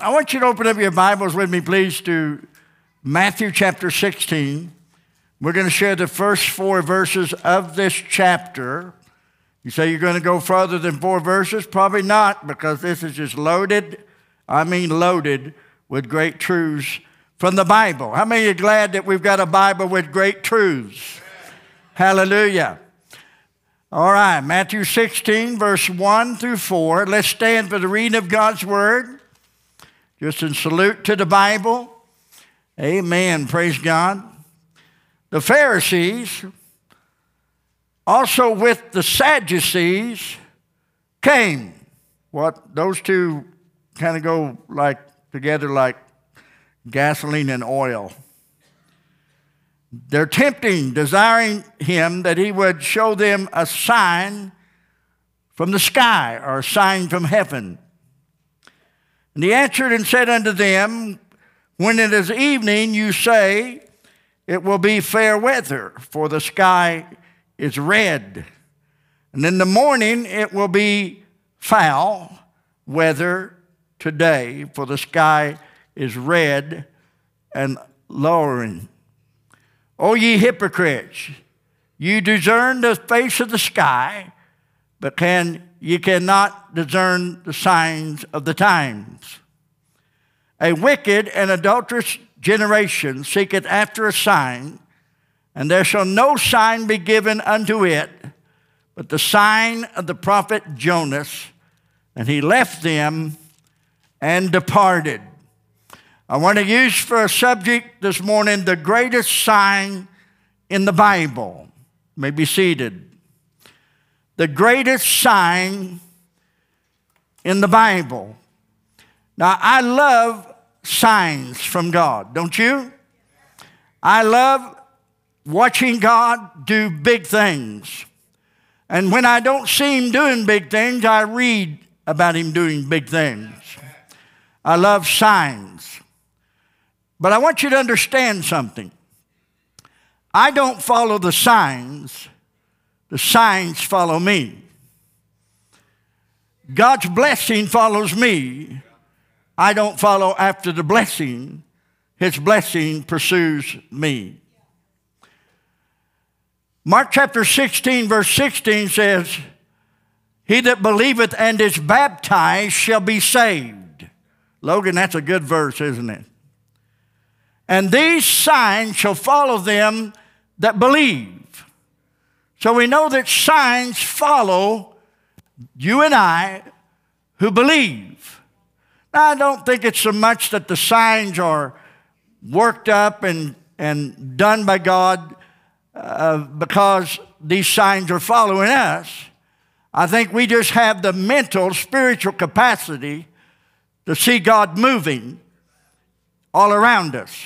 I want you to open up your Bibles with me, please, to Matthew chapter 16. We're going to share the first four verses of this chapter. You say you're going to go further than four verses? Probably not, because this is just loaded, I mean loaded, with great truths from the Bible. How many are glad that we've got a Bible with great truths? Hallelujah. All right, Matthew 16, verse 1 through 4. Let's stand for the reading of God's Word. Just in salute to the Bible. Amen. Praise God. The Pharisees, also with the Sadducees, came. What? Those two kind of go like together like gasoline and oil. They're tempting, desiring him that he would show them a sign from the sky or a sign from heaven. And he answered and said unto them, When it is evening, you say, It will be fair weather, for the sky is red. And in the morning, it will be foul weather today, for the sky is red and lowering. O ye hypocrites, you discern the face of the sky, but can you cannot discern the signs of the times. A wicked and adulterous generation seeketh after a sign, and there shall no sign be given unto it but the sign of the prophet Jonas. And he left them and departed. I want to use for a subject this morning the greatest sign in the Bible. You may be seated the greatest sign in the Bible. Now, I love signs from God, don't you? I love watching God do big things. And when I don't see Him doing big things, I read about Him doing big things. I love signs. But I want you to understand something. I don't follow the signs, the signs follow me. God's blessing follows me. I don't follow after the blessing. His blessing pursues me. Mark chapter 16, verse 16 says, He that believeth and is baptized shall be saved. Logan, that's a good verse, isn't it? And these signs shall follow them that believe. So we know that signs follow you and I who believe. Now, I don't think it's so much that the signs are worked up and, and done by God uh, because these signs are following us. I think we just have the mental, spiritual capacity to see God moving all around us.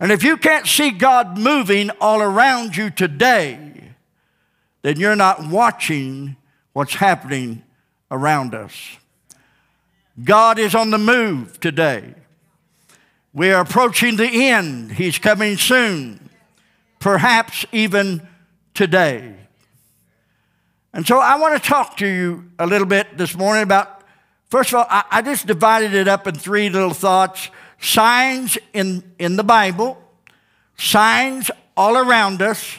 And if you can't see God moving all around you today, then you're not watching what's happening around us. God is on the move today. We are approaching the end. He's coming soon, perhaps even today. And so I want to talk to you a little bit this morning about, first of all, I, I just divided it up in three little thoughts signs in, in the Bible, signs all around us,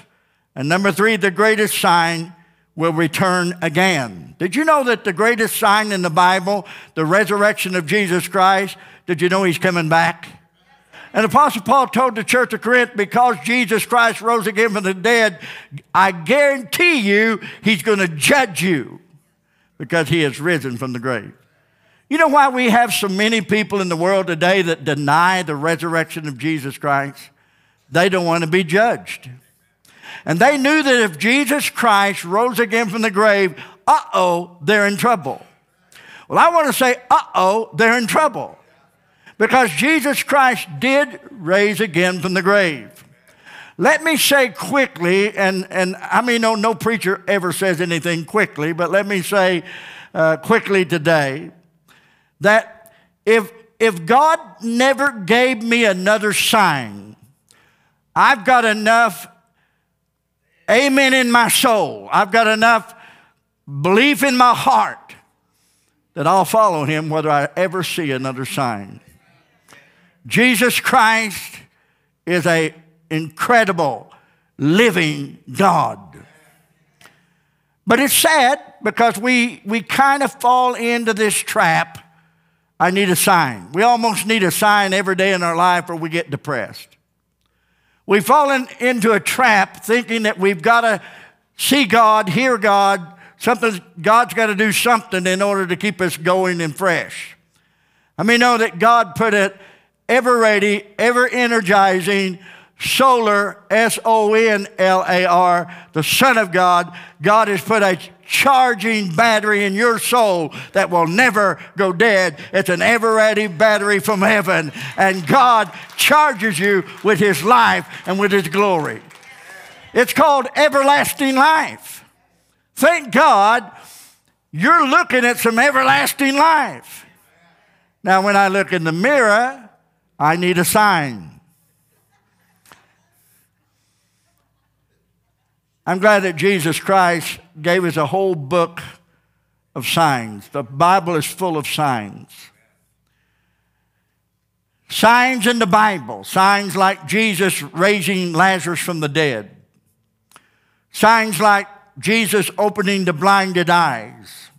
and number three, the greatest sign will return again. Did you know that the greatest sign in the Bible, the resurrection of Jesus Christ, did you know he's coming back? And Apostle Paul told the church of Corinth, because Jesus Christ rose again from the dead, I guarantee you he's going to judge you because he has risen from the grave. You know why we have so many people in the world today that deny the resurrection of Jesus Christ? They don't want to be judged. And they knew that if Jesus Christ rose again from the grave, uh oh, they're in trouble. Well, I want to say, uh oh, they're in trouble. Because Jesus Christ did raise again from the grave. Let me say quickly, and, and I mean, no, no preacher ever says anything quickly, but let me say uh, quickly today that if, if God never gave me another sign, I've got enough amen in my soul. I've got enough belief in my heart that I'll follow him whether I ever see another sign. Jesus Christ is an incredible living God. But it's sad because we, we kind of fall into this trap. I need a sign. We almost need a sign every day in our life or we get depressed. We've fallen into a trap thinking that we've got to see God, hear God, something, God's got to do something in order to keep us going and fresh. I mean, know that God put it ever ready, ever energizing, solar, S O N L A R, the Son of God. God has put a charging battery in your soul that will never go dead. It's an ever ready battery from heaven. And God charges you with His life and with His glory. It's called everlasting life. Thank God you're looking at some everlasting life. Now, when I look in the mirror, I need a sign. I'm glad that Jesus Christ gave us a whole book of signs. The Bible is full of signs. Signs in the Bible, signs like Jesus raising Lazarus from the dead, signs like Jesus opening the blinded eyes,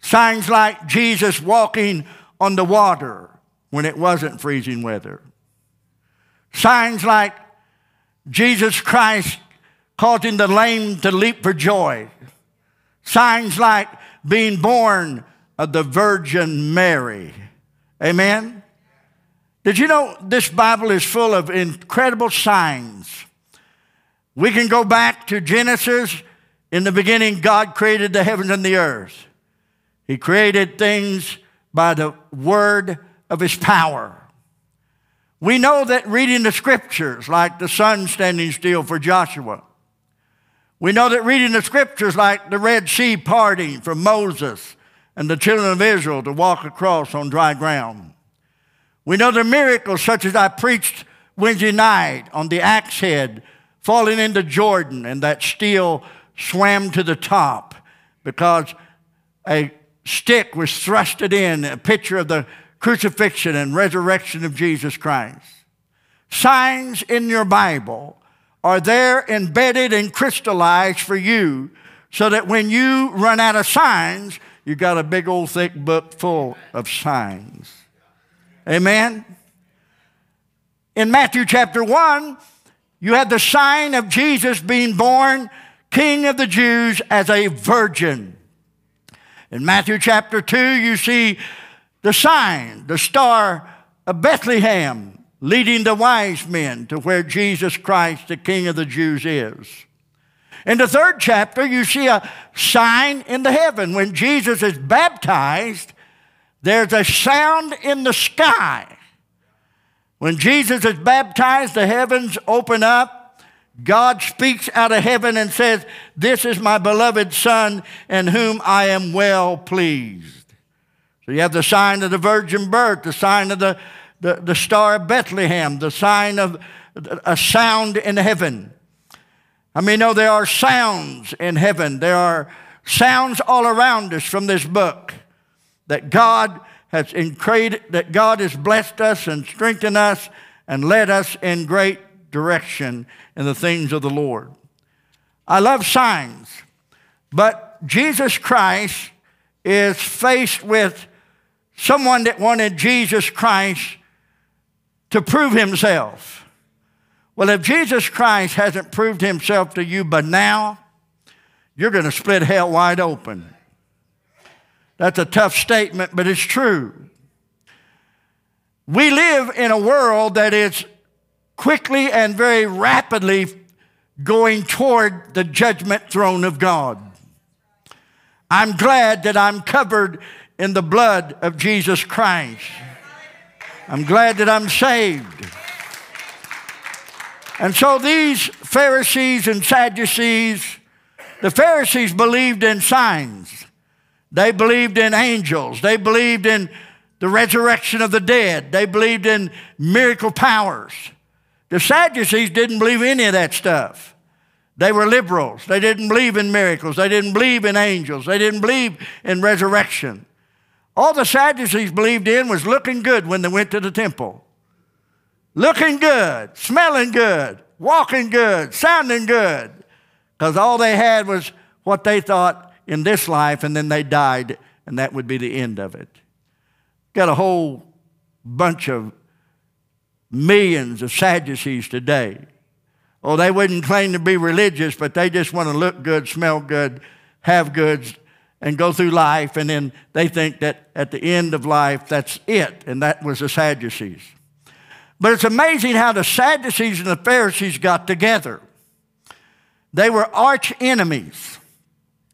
signs like Jesus walking on the water when it wasn't freezing weather, signs like Jesus Christ causing the lame to leap for joy. Signs like being born of the Virgin Mary. Amen? Did you know this Bible is full of incredible signs? We can go back to Genesis. In the beginning, God created the heavens and the earth. He created things by the word of his power. We know that reading the scriptures, like the sun standing still for Joshua, we know that reading the scriptures like the Red Sea parting for Moses and the children of Israel to walk across on dry ground. We know the miracles such as I preached Wednesday night on the axe head falling into Jordan and that steel swam to the top because a stick was thrusted in, a picture of the crucifixion and resurrection of Jesus Christ. Signs in your Bible are there embedded and crystallized for you so that when you run out of signs, you've got a big old thick book full of signs. Amen? In Matthew chapter 1, you had the sign of Jesus being born King of the Jews as a virgin. In Matthew chapter 2, you see the sign, the star of Bethlehem, leading the wise men to where Jesus Christ, the King of the Jews, is. In the third chapter, you see a sign in the heaven. When Jesus is baptized, there's a sound in the sky. When Jesus is baptized, the heavens open up. God speaks out of heaven and says, This is my beloved Son in whom I am well pleased. So you have the sign of the virgin birth, the sign of the the, the star of Bethlehem, the sign of a sound in heaven. I mean, no, there are sounds in heaven. There are sounds all around us from this book that God has created, that God has blessed us and strengthened us and led us in great direction in the things of the Lord. I love signs, but Jesus Christ is faced with someone that wanted Jesus Christ to prove himself. Well, if Jesus Christ hasn't proved himself to you by now, you're going to split hell wide open. That's a tough statement, but it's true. We live in a world that is quickly and very rapidly going toward the judgment throne of God. I'm glad that I'm covered in the blood of Jesus Christ. I'm glad that I'm saved. And so these Pharisees and Sadducees, the Pharisees believed in signs. They believed in angels. They believed in the resurrection of the dead. They believed in miracle powers. The Sadducees didn't believe any of that stuff. They were liberals. They didn't believe in miracles. They didn't believe in angels. They didn't believe in resurrection. All the Sadducees believed in was looking good when they went to the temple. Looking good, smelling good, walking good, sounding good. Because all they had was what they thought in this life, and then they died, and that would be the end of it. Got a whole bunch of millions of Sadducees today. Oh, they wouldn't claim to be religious, but they just want to look good, smell good, have goods, and go through life, and then they think that at the end of life, that's it, and that was the Sadducees. But it's amazing how the Sadducees and the Pharisees got together. They were arch enemies,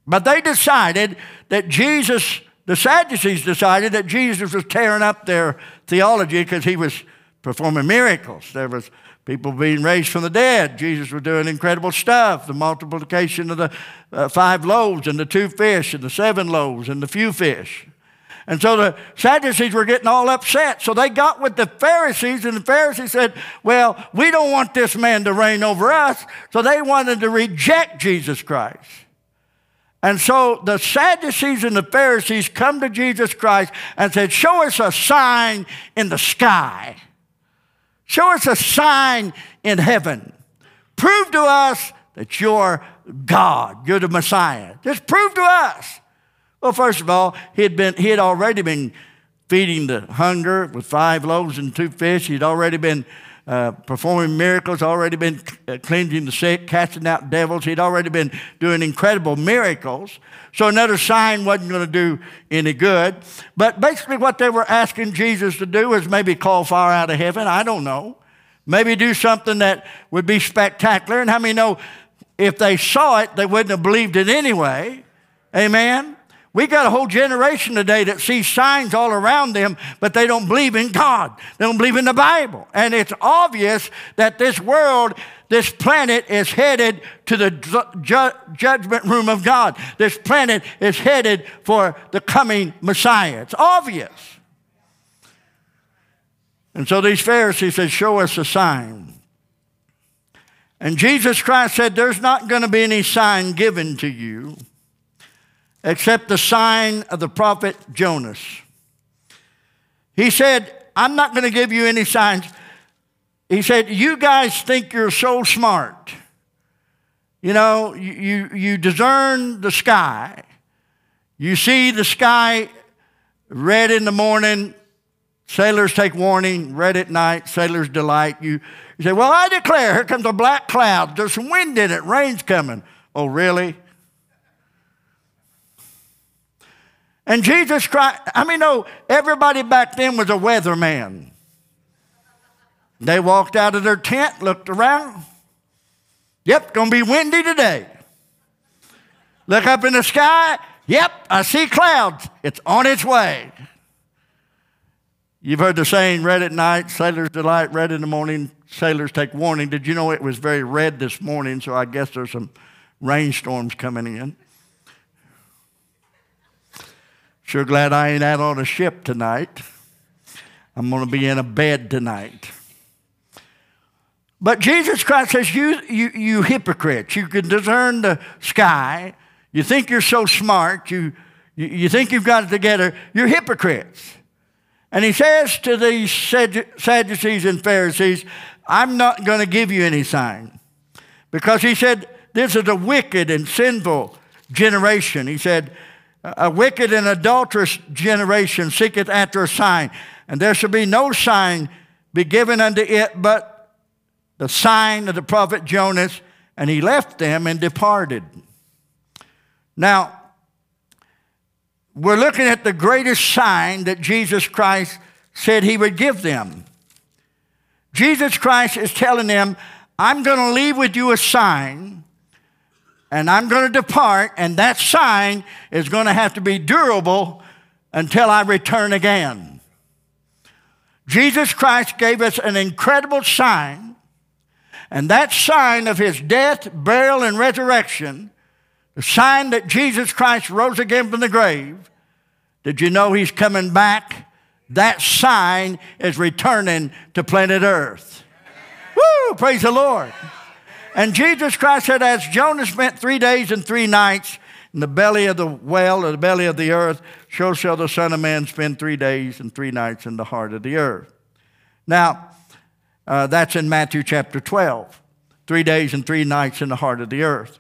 but they decided that Jesus, the Sadducees decided that Jesus was tearing up their theology because he was performing miracles. There was people being raised from the dead. Jesus was doing incredible stuff. The multiplication of the uh, five loaves and the two fish and the seven loaves and the few fish. And so the Sadducees were getting all upset. So they got with the Pharisees, and the Pharisees said, Well, we don't want this man to reign over us. So they wanted to reject Jesus Christ. And so the Sadducees and the Pharisees come to Jesus Christ and said, Show us a sign in the sky. Show us a sign in heaven. Prove to us that you're God, you're the Messiah. Just prove to us. Well, first of all, he had, been, he had already been feeding the hunger with five loaves and two fish. He'd already been uh, performing miracles, already been uh, cleansing the sick, casting out devils. He'd already been doing incredible miracles. So another sign wasn't going to do any good. But basically, what they were asking Jesus to do was maybe call fire out of heaven. I don't know. Maybe do something that would be spectacular. And how many know if they saw it, they wouldn't have believed it anyway? Amen? We got a whole generation today that sees signs all around them, but they don't believe in God. They don't believe in the Bible. And it's obvious that this world, this planet is headed to the ju- judgment room of God. This planet is headed for the coming Messiah. It's obvious. And so these Pharisees said, Show us a sign. And Jesus Christ said, There's not going to be any sign given to you except the sign of the prophet Jonas. He said, I'm not going to give you any signs. He said, You guys think you're so smart. You know, you, you discern the sky. You see the sky red in the morning, sailors take warning, red at night, sailors delight. You, you say, Well, I declare, here comes a black cloud. There's wind in it, rain's coming. Oh, really? And Jesus Christ, I mean, no, everybody back then was a weatherman. They walked out of their tent, looked around. Yep, gonna be windy today. Look up in the sky. Yep, I see clouds. It's on its way. You've heard the saying, red at night, sailors delight, red in the morning, sailors take warning. Did you know it was very red this morning, so I guess there's some rainstorms coming in. Sure glad I ain't out on a ship tonight. I'm going to be in a bed tonight. But Jesus Christ says, you, you, you hypocrites, you can discern the sky. You think you're so smart. You, you, you think you've got it together. You're hypocrites. And he says to these Sadducees and Pharisees, I'm not going to give you any sign. Because he said, this is a wicked and sinful generation. He said, a wicked and adulterous generation seeketh after a sign, and there shall be no sign be given unto it but the sign of the prophet Jonas. And he left them and departed. Now, we're looking at the greatest sign that Jesus Christ said he would give them. Jesus Christ is telling them, I'm going to leave with you a sign and I'm going to depart, and that sign is going to have to be durable until I return again. Jesus Christ gave us an incredible sign, and that sign of his death, burial, and resurrection, the sign that Jesus Christ rose again from the grave, did you know he's coming back? That sign is returning to planet Earth. Woo! Praise the Lord. And Jesus Christ said, as Jonah spent three days and three nights in the belly of the whale, or the belly of the earth, so shall the Son of Man spend three days and three nights in the heart of the earth. Now, uh, that's in Matthew chapter 12. Three days and three nights in the heart of the earth.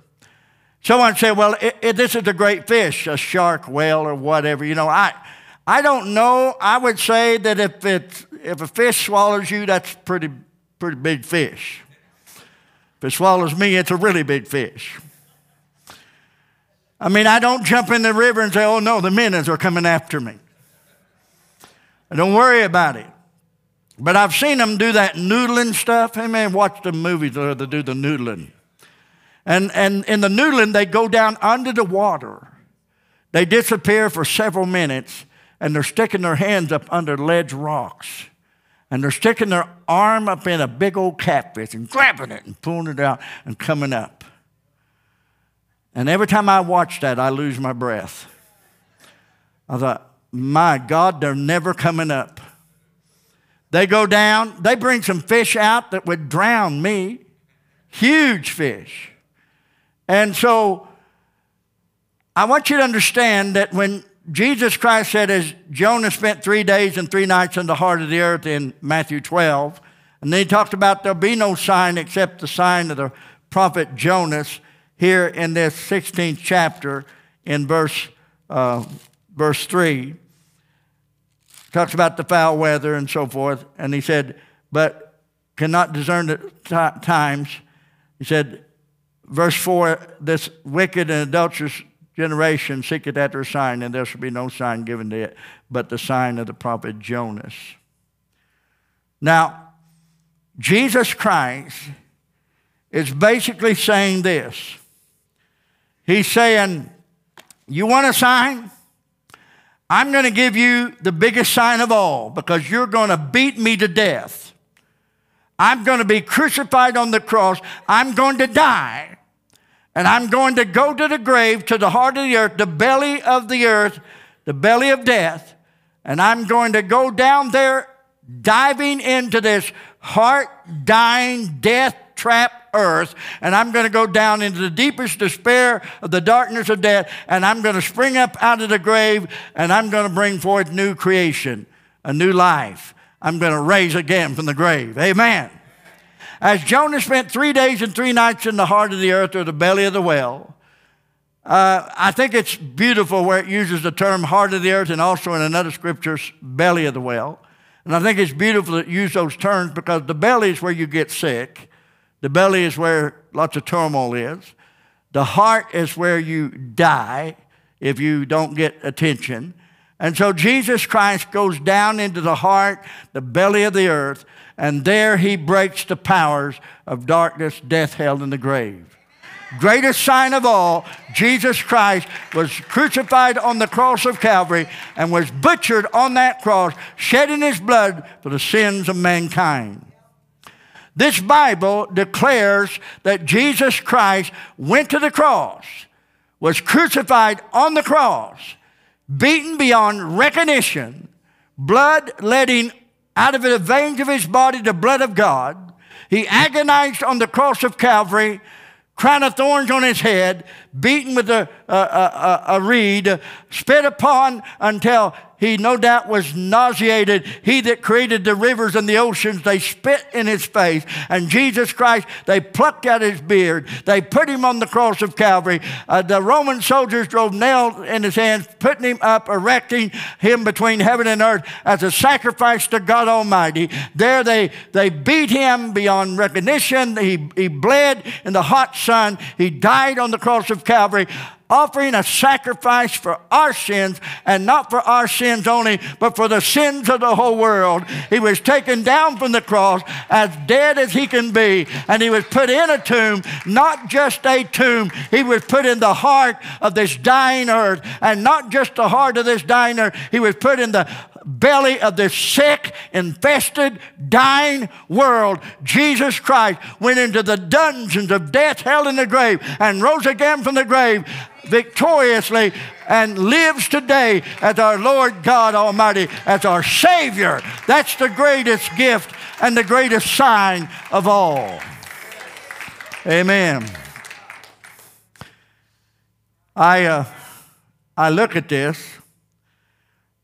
Someone said, well, it, it, this is a great fish, a shark, whale, or whatever. You know, I, I don't know. I would say that if, it, if a fish swallows you, that's pretty, pretty big fish. If it swallows me, it's a really big fish. I mean, I don't jump in the river and say, oh no, the minnows are coming after me. I don't worry about it. But I've seen them do that noodling stuff. Hey man, watch the movies uh, where they do the noodling. And, and in the noodling, they go down under the water. They disappear for several minutes, and they're sticking their hands up under ledge rocks. And they're sticking their arm up in a big old catfish and grabbing it and pulling it out and coming up. And every time I watch that, I lose my breath. I thought, my God, they're never coming up. They go down, they bring some fish out that would drown me. Huge fish. And so I want you to understand that when Jesus Christ said, as Jonah spent three days and three nights in the heart of the earth in Matthew 12, and then he talked about there'll be no sign except the sign of the prophet Jonas here in this 16th chapter in verse, uh, verse 3. Talks about the foul weather and so forth. And he said, but cannot discern the times. He said, Verse 4 This wicked and adulterous generation seeketh after a sign, and there shall be no sign given to it but the sign of the prophet Jonas. Now, Jesus Christ is basically saying this. He's saying, You want a sign? I'm going to give you the biggest sign of all because you're going to beat me to death. I'm going to be crucified on the cross. I'm going to die. And I'm going to go to the grave, to the heart of the earth, the belly of the earth, the belly of death. And I'm going to go down there, diving into this heart dying, death trap earth. And I'm going to go down into the deepest despair of the darkness of death. And I'm going to spring up out of the grave and I'm going to bring forth new creation, a new life. I'm going to raise again from the grave. Amen. As Jonah spent three days and three nights in the heart of the earth or the belly of the well, uh, I think it's beautiful where it uses the term heart of the earth and also in another scripture, belly of the well. And I think it's beautiful to use those terms because the belly is where you get sick. The belly is where lots of turmoil is. The heart is where you die if you don't get attention. And so Jesus Christ goes down into the heart, the belly of the earth, and there he breaks the powers of darkness, death, hell, and the grave. Greatest sign of all, Jesus Christ was crucified on the cross of Calvary and was butchered on that cross, shedding his blood for the sins of mankind. This Bible declares that Jesus Christ went to the cross, was crucified on the cross, beaten beyond recognition, blood letting out of the veins of his body the blood of God. He agonized on the cross of Calvary, crown of thorns on his head, beaten with a, a, a, a reed, spit upon until he no doubt was nauseated. He that created the rivers and the oceans, they spit in his face. And Jesus Christ, they plucked out his beard. They put him on the cross of Calvary. Uh, the Roman soldiers drove nails in his hands, putting him up, erecting him between heaven and earth as a sacrifice to God Almighty. There they, they beat him beyond recognition. He, he bled in the hot sun. He died on the cross of Calvary offering a sacrifice for our sins, and not for our sins only, but for the sins of the whole world. He was taken down from the cross as dead as he can be, and he was put in a tomb, not just a tomb, he was put in the heart of this dying earth, and not just the heart of this dying earth, he was put in the belly of this sick, infested, dying world, Jesus Christ went into the dungeons of death, hell, and the grave and rose again from the grave victoriously and lives today as our Lord God Almighty, as our Savior. That's the greatest gift and the greatest sign of all. Amen. I, uh, I look at this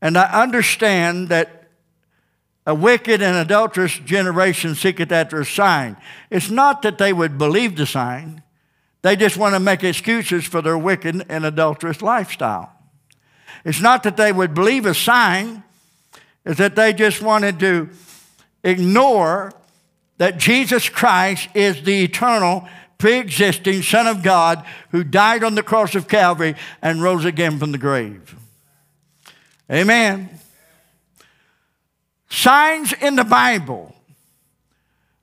And I understand that a wicked and adulterous generation seeketh after a sign. It's not that they would believe the sign, they just want to make excuses for their wicked and adulterous lifestyle. It's not that they would believe a sign, it's that they just wanted to ignore that Jesus Christ is the eternal, pre existing Son of God who died on the cross of Calvary and rose again from the grave. Amen. Signs in the Bible.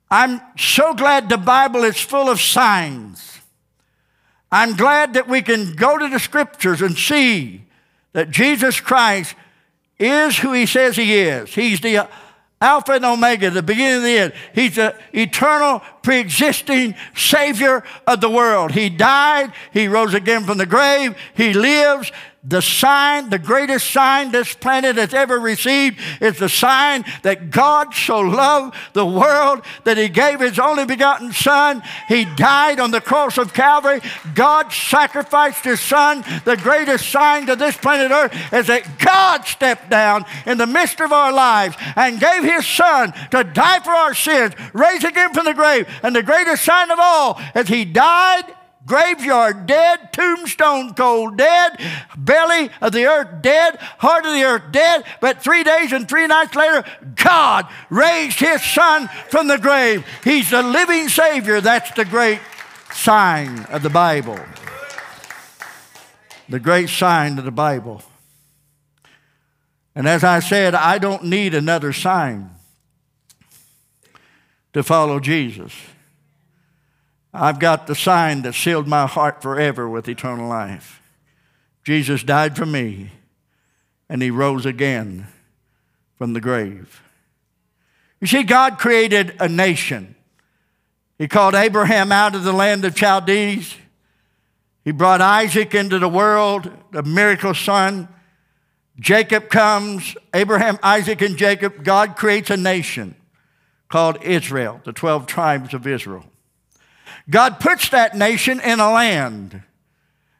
I'm so glad the Bible is full of signs. I'm glad that we can go to the scriptures and see that Jesus Christ is who he says he is. He's the Alpha and Omega, the beginning and the end. He's the eternal, pre existing Savior of the world. He died, He rose again from the grave, He lives, the sign, the greatest sign this planet has ever received is the sign that God so loved the world that He gave His only begotten Son. He died on the cross of Calvary. God sacrificed His Son. The greatest sign to this planet Earth is that God stepped down in the midst of our lives and gave His Son to die for our sins, raise again from the grave. And the greatest sign of all is He died graveyard dead, tombstone cold dead, belly of the earth dead, heart of the earth dead. But three days and three nights later, God raised his son from the grave. He's the living Savior. That's the great sign of the Bible. The great sign of the Bible. And as I said, I don't need another sign to follow Jesus. I've got the sign that sealed my heart forever with eternal life. Jesus died for me, and he rose again from the grave. You see, God created a nation. He called Abraham out of the land of Chaldees. He brought Isaac into the world, the miracle son. Jacob comes, Abraham, Isaac, and Jacob. God creates a nation called Israel, the 12 tribes of Israel. God puts that nation in a land.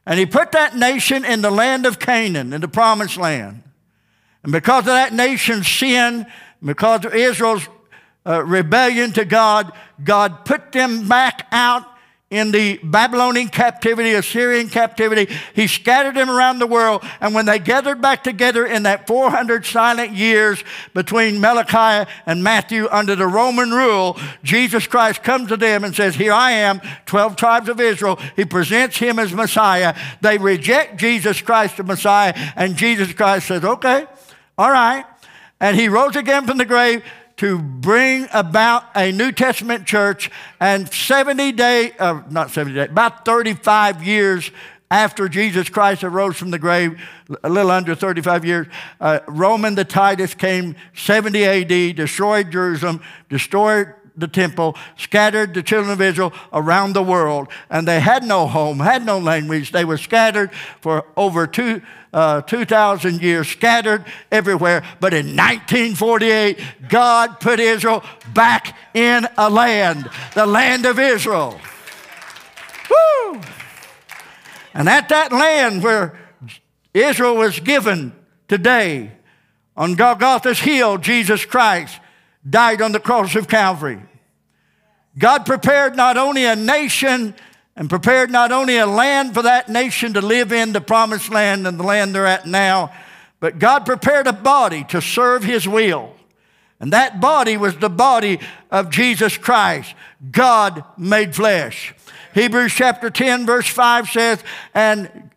And he put that nation in the land of Canaan, in the promised land. And because of that nation's sin, because of Israel's uh, rebellion to God, God put them back out in the Babylonian captivity, Assyrian captivity. He scattered them around the world. And when they gathered back together in that 400 silent years between Malachi and Matthew under the Roman rule, Jesus Christ comes to them and says, Here I am, 12 tribes of Israel. He presents him as Messiah. They reject Jesus Christ, the Messiah, and Jesus Christ says, Okay, all right. And he rose again from the grave to bring about a New Testament church. And 70 days, uh, not 70 days, about 35 years after Jesus Christ arose from the grave, a little under 35 years, uh, Roman the Titus came 70 AD, destroyed Jerusalem, destroyed the temple, scattered the children of Israel around the world. And they had no home, had no language. They were scattered for over two, uh, 2,000 years, scattered everywhere. But in 1948, God put Israel back in a land, the land of Israel. Woo! And at that land where Israel was given today, on Golgotha's hill, Jesus Christ died on the cross of Calvary. God prepared not only a nation and prepared not only a land for that nation to live in, the promised land and the land they're at now, but God prepared a body to serve His will. And that body was the body of Jesus Christ, God made flesh. Hebrews chapter 10, verse 5 says, And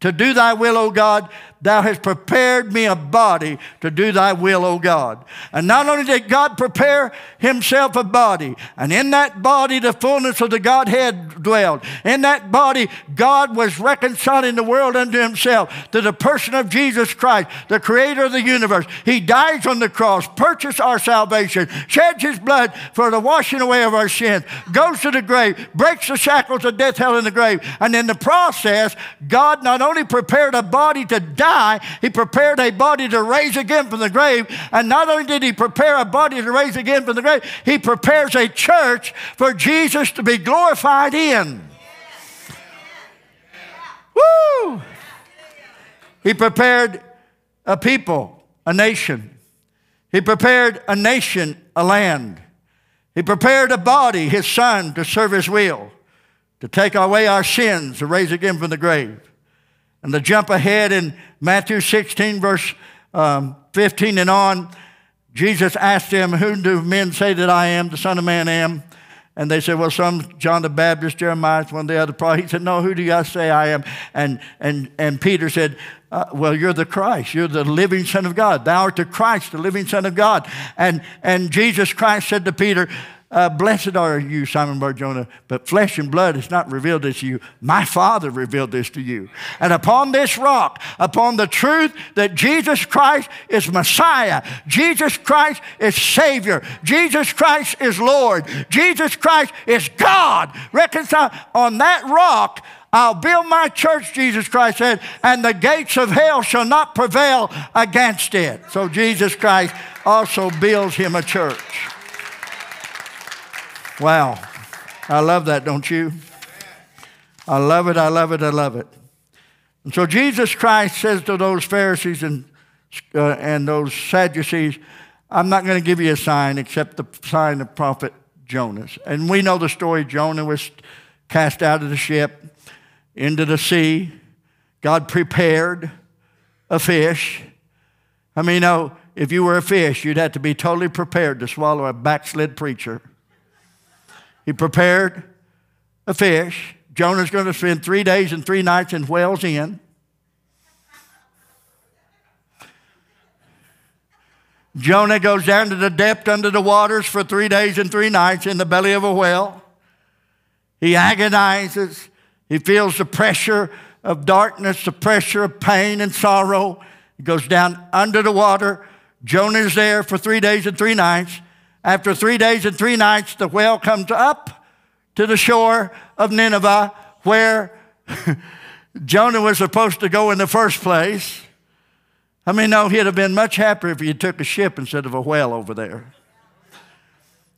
to do thy will, O God, Thou hast prepared me a body to do thy will, O God. And not only did God prepare himself a body, and in that body the fullness of the Godhead dwelled. In that body, God was reconciling the world unto himself to the person of Jesus Christ, the creator of the universe. He dies on the cross, purchased our salvation, sheds his blood for the washing away of our sins, goes to the grave, breaks the shackles of death, hell, in the grave. And in the process, God not only prepared a body to die, die, he prepared a body to raise again from the grave. And not only did he prepare a body to raise again from the grave, he prepares a church for Jesus to be glorified in. Woo! He prepared a people, a nation. He prepared a nation, a land. He prepared a body, his son, to serve his will, to take away our sins, to raise again from the grave. And to jump ahead in Matthew 16, verse um, 15 and on, Jesus asked them, Who do men say that I am, the Son of Man am? And they said, Well, some John the Baptist, Jeremiah, one of the other prophets. He said, No, who do you say I am? And, and, and Peter said, uh, Well, you're the Christ. You're the living Son of God. Thou art the Christ, the living Son of God. And, and Jesus Christ said to Peter, uh, blessed are you, Simon Barjona, but flesh and blood has not revealed this to you. My Father revealed this to you. And upon this rock, upon the truth that Jesus Christ is Messiah, Jesus Christ is Savior, Jesus Christ is Lord, Jesus Christ is God, reconcile on that rock. I'll build my church, Jesus Christ said, and the gates of hell shall not prevail against it. So Jesus Christ also builds him a church. Wow. I love that, don't you? I love it, I love it, I love it. And so Jesus Christ says to those Pharisees and, uh, and those Sadducees, I'm not going to give you a sign except the sign of prophet Jonas. And we know the story. Jonah was cast out of the ship into the sea. God prepared a fish. I mean, know, if you were a fish, you'd have to be totally prepared to swallow a backslid preacher. He prepared a fish. Jonah's going to spend three days and three nights in Whale's Inn. Jonah goes down to the depth under the waters for three days and three nights in the belly of a whale. He agonizes. He feels the pressure of darkness, the pressure of pain and sorrow. He goes down under the water. Jonah's there for three days and three nights. After three days and three nights, the whale comes up to the shore of Nineveh where Jonah was supposed to go in the first place. I mean, no, he'd have been much happier if he took a ship instead of a whale over there.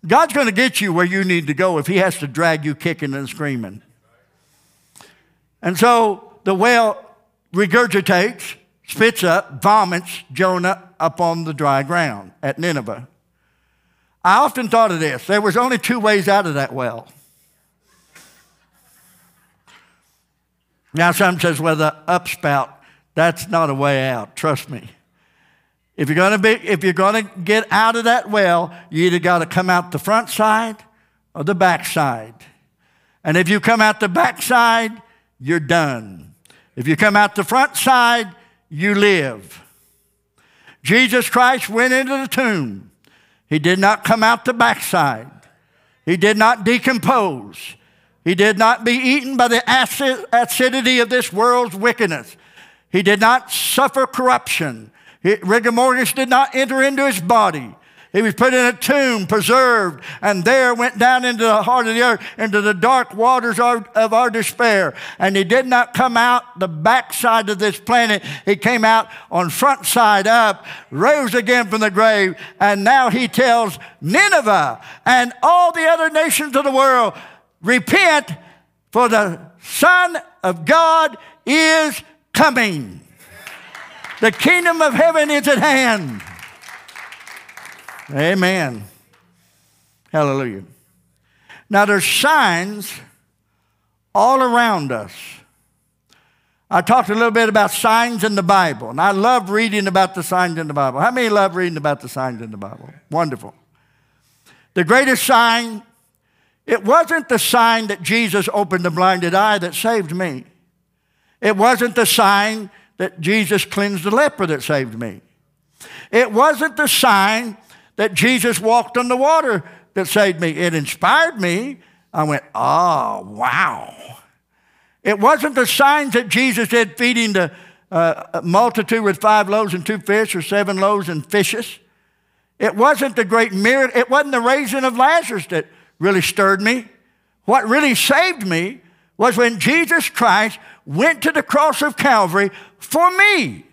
God's going to get you where you need to go if he has to drag you kicking and screaming. And so the whale regurgitates, spits up, vomits Jonah up on the dry ground at Nineveh. I often thought of this. There was only two ways out of that well. Now, some says, well, the upspout, that's not a way out. Trust me. If you're going to be, if you're going to get out of that well, you either got to come out the front side or the back side. And if you come out the back side, you're done. If you come out the front side, you live. Jesus Christ went into the tomb. He did not come out the backside. He did not decompose. He did not be eaten by the acid, acidity of this world's wickedness. He did not suffer corruption. He, rigor mortis did not enter into his body. He was put in a tomb, preserved, and there went down into the heart of the earth, into the dark waters of, our despair. And he did not come out the backside of this planet. He came out on front side up, rose again from the grave, and now he tells Nineveh and all the other nations of the world, repent, for the Son of God is coming. The kingdom of heaven is at hand. Amen. Hallelujah. Now there's signs all around us. I talked a little bit about signs in the Bible, and I love reading about the signs in the Bible. How many love reading about the signs in the Bible? Wonderful. The greatest sign, it wasn't the sign that Jesus opened the blinded eye that saved me. It wasn't the sign that Jesus cleansed the leper that saved me. It wasn't the sign that Jesus walked on the water that saved me. It inspired me. I went, oh, wow. It wasn't the signs that Jesus did feeding the uh, multitude with five loaves and two fish or seven loaves and fishes. It wasn't the great miracle. It wasn't the raising of Lazarus that really stirred me. What really saved me was when Jesus Christ went to the cross of Calvary for me.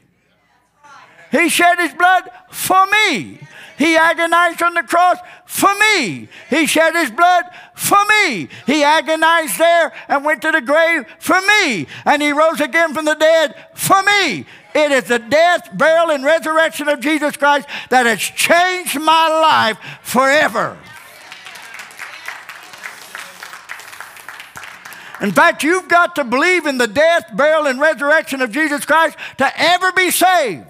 He shed his blood for me. He agonized on the cross for me. He shed his blood for me. He agonized there and went to the grave for me. And he rose again from the dead for me. It is the death, burial, and resurrection of Jesus Christ that has changed my life forever. In fact, you've got to believe in the death, burial, and resurrection of Jesus Christ to ever be saved.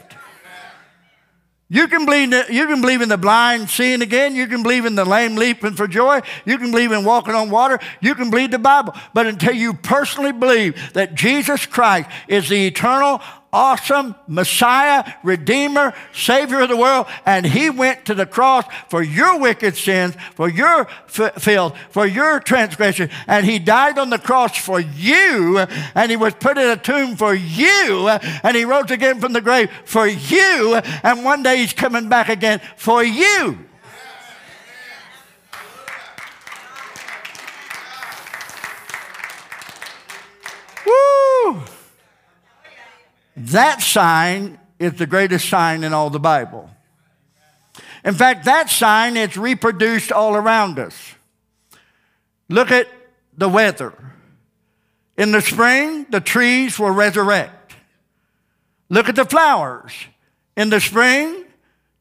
You can, believe, you can believe in the blind seeing again. You can believe in the lame leaping for joy. You can believe in walking on water. You can believe the Bible. But until you personally believe that Jesus Christ is the eternal, awesome Messiah, Redeemer, Savior of the world, and He went to the cross for your wicked sins, for your filth, for your transgression, and He died on the cross for you, and He was put in a tomb for you, and He rose again from the grave for you, and one day He's coming back again for you. Woo! That sign is the greatest sign in all the Bible. In fact, that sign is reproduced all around us. Look at the weather. In the spring, the trees will resurrect. Look at the flowers. In the spring,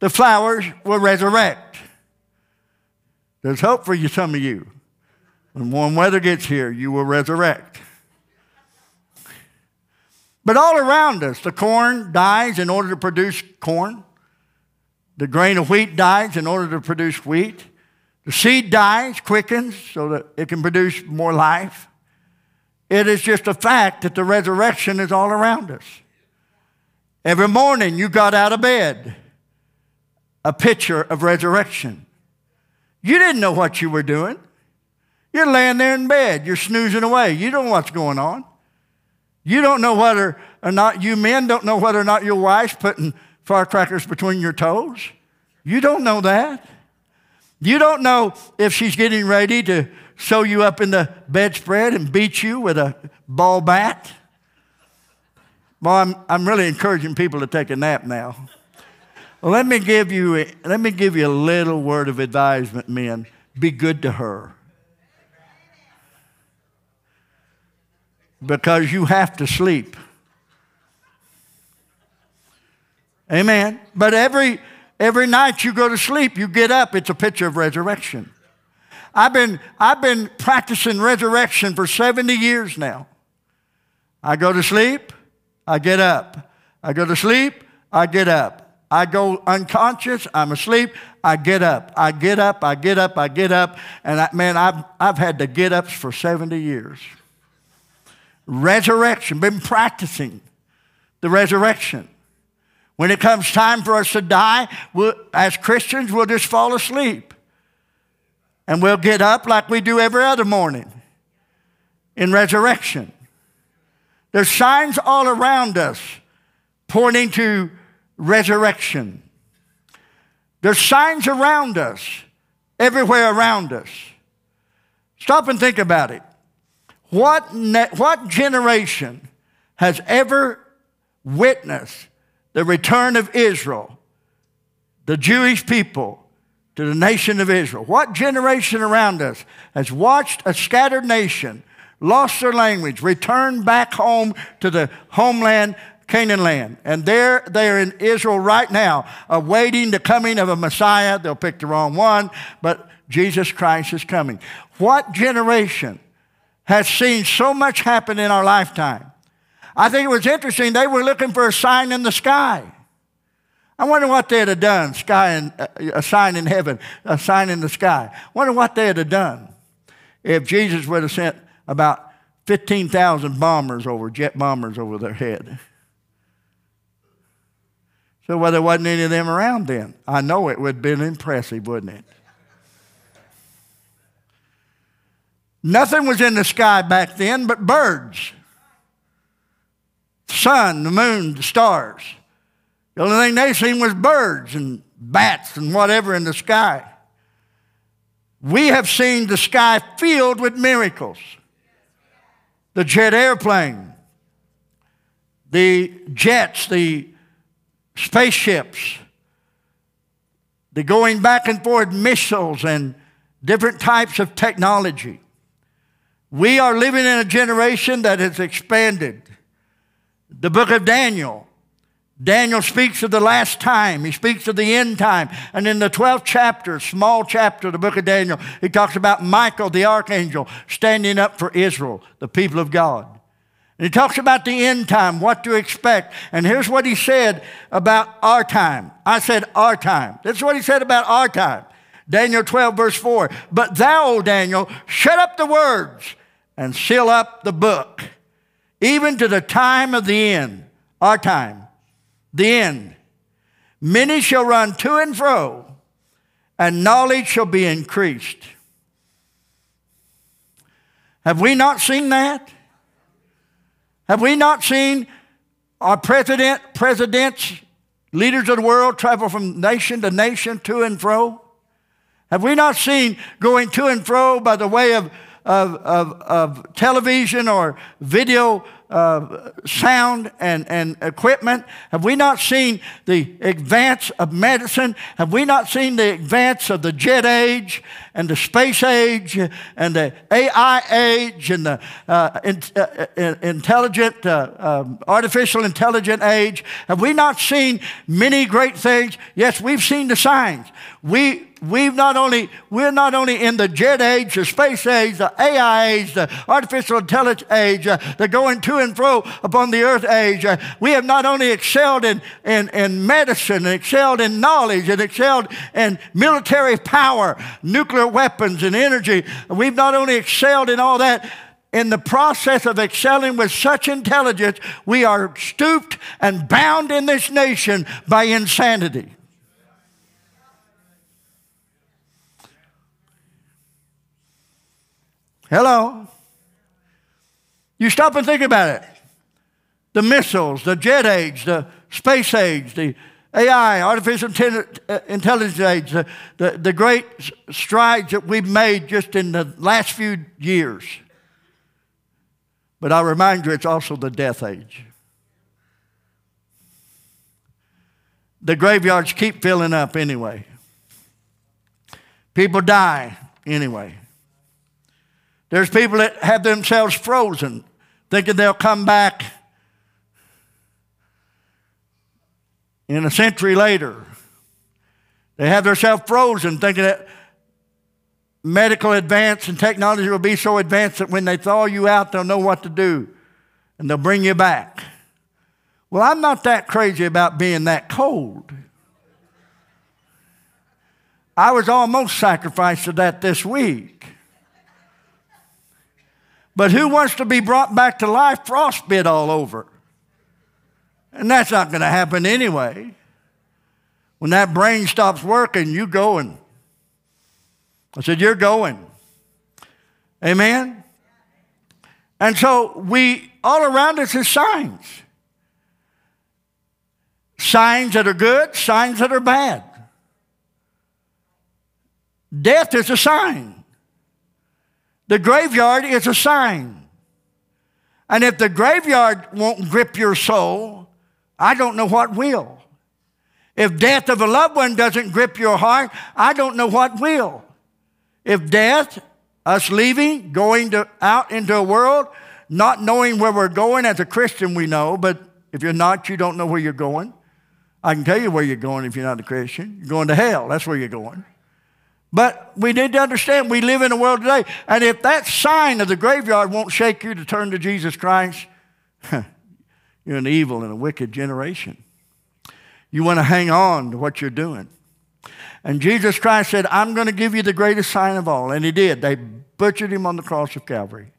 the flowers will resurrect. There's hope for you, some of you. When warm weather gets here, you will resurrect. But all around us, the corn dies in order to produce corn. The grain of wheat dies in order to produce wheat. The seed dies, quickens, so that it can produce more life. It is just a fact that the resurrection is all around us. Every morning you got out of bed, a picture of resurrection. You didn't know what you were doing. You're laying there in bed, you're snoozing away. You don't know what's going on. You don't know whether or not, you men don't know whether or not your wife's putting firecrackers between your toes. You don't know that. You don't know if she's getting ready to sew you up in the bedspread and beat you with a ball bat. Well, I'm, I'm really encouraging people to take a nap now. Let me give you a, let me give you a little word of advisement, men. Be good to her. Because you have to sleep. Amen. But every every night you go to sleep, you get up, it's a picture of resurrection. I've been I've been practicing resurrection for 70 years now. I go to sleep, I get up. I go to sleep, I get up. I go unconscious, I'm asleep, I get up. I get up, I get up, I get up. And I, man, I've, I've had the get ups for 70 years resurrection, been practicing the resurrection. When it comes time for us to die, we'll, as Christians, we'll just fall asleep. And we'll get up like we do every other morning in resurrection. There's signs all around us pointing to resurrection. There's signs around us, everywhere around us. Stop and think about it. What, ne- what generation has ever witnessed the return of Israel, the Jewish people, to the nation of Israel? What generation around us has watched a scattered nation, lost their language, return back home to the homeland Canaan land. And there they are in Israel right now, awaiting the coming of a Messiah. They'll pick the wrong one, but Jesus Christ is coming. What generation has seen so much happen in our lifetime. I think it was interesting. They were looking for a sign in the sky. I wonder what they'd have done, sky and, uh, a sign in heaven, a sign in the sky. Wonder what they'd have done if Jesus would have sent about 15,000 bombers over, jet bombers over their head. So, well, there wasn't any of them around then. I know it would have been impressive, wouldn't it? Nothing was in the sky back then but birds. The sun, the moon, the stars. The only thing they seen was birds and bats and whatever in the sky. We have seen the sky filled with miracles. The jet airplane, the jets, the spaceships, the going back and forth missiles and different types of technology. We are living in a generation that has expanded. The book of Daniel. Daniel speaks of the last time. He speaks of the end time. And in the 12th chapter, small chapter of the book of Daniel, he talks about Michael, the archangel, standing up for Israel, the people of God. And he talks about the end time, what to expect. And here's what he said about our time. I said our time. This is what he said about our time. Daniel 12, verse 4. But thou, O Daniel, shut up the words and seal up the book, even to the time of the end, our time, the end. Many shall run to and fro, and knowledge shall be increased. Have we not seen that? Have we not seen our president, presidents, leaders of the world travel from nation to nation to and fro? Have we not seen going to and fro by the way of of, of, of television or video uh, sound and, and equipment? Have we not seen the advance of medicine? Have we not seen the advance of the jet age and the space age and the AI age and the uh, in, uh, intelligent, uh, um, artificial intelligent age? Have we not seen many great things? Yes, we've seen the signs. We, we've not only, we're not only in the jet age, the space age, the AI age, the artificial intelligence age, uh, the going to and fro upon the earth age. Uh, we have not only excelled in, in, in medicine, and excelled in knowledge, and excelled in military power, nuclear weapons, and energy. We've not only excelled in all that, in the process of excelling with such intelligence, we are stooped and bound in this nation by insanity. Hello? You stop and think about it. The missiles, the jet age, the space age, the AI, artificial uh, intelligence age, the, the, the great strides that we've made just in the last few years. But I remind you, it's also the death age. The graveyards keep filling up anyway. People die anyway. There's people that have themselves frozen, thinking they'll come back in a century later. They have themselves frozen, thinking that medical advance and technology will be so advanced that when they thaw you out, they'll know what to do and they'll bring you back. Well, I'm not that crazy about being that cold. I was almost sacrificed to that this week. But who wants to be brought back to life frostbit all over? And that's not going to happen anyway. When that brain stops working, you going. I said, You're going. Amen? And so we, all around us is signs. Signs that are good, signs that are bad. Death is a sign. The graveyard is a sign. And if the graveyard won't grip your soul, I don't know what will. If death of a loved one doesn't grip your heart, I don't know what will. If death, us leaving, going to, out into a world, not knowing where we're going, as a Christian we know, but if you're not, you don't know where you're going. I can tell you where you're going if you're not a Christian. You're going to hell. That's where you're going. But we need to understand we live in a world today. And if that sign of the graveyard won't shake you to turn to Jesus Christ, you're an evil and a wicked generation. You want to hang on to what you're doing. And Jesus Christ said, I'm going to give you the greatest sign of all. And he did. They butchered him on the cross of Calvary.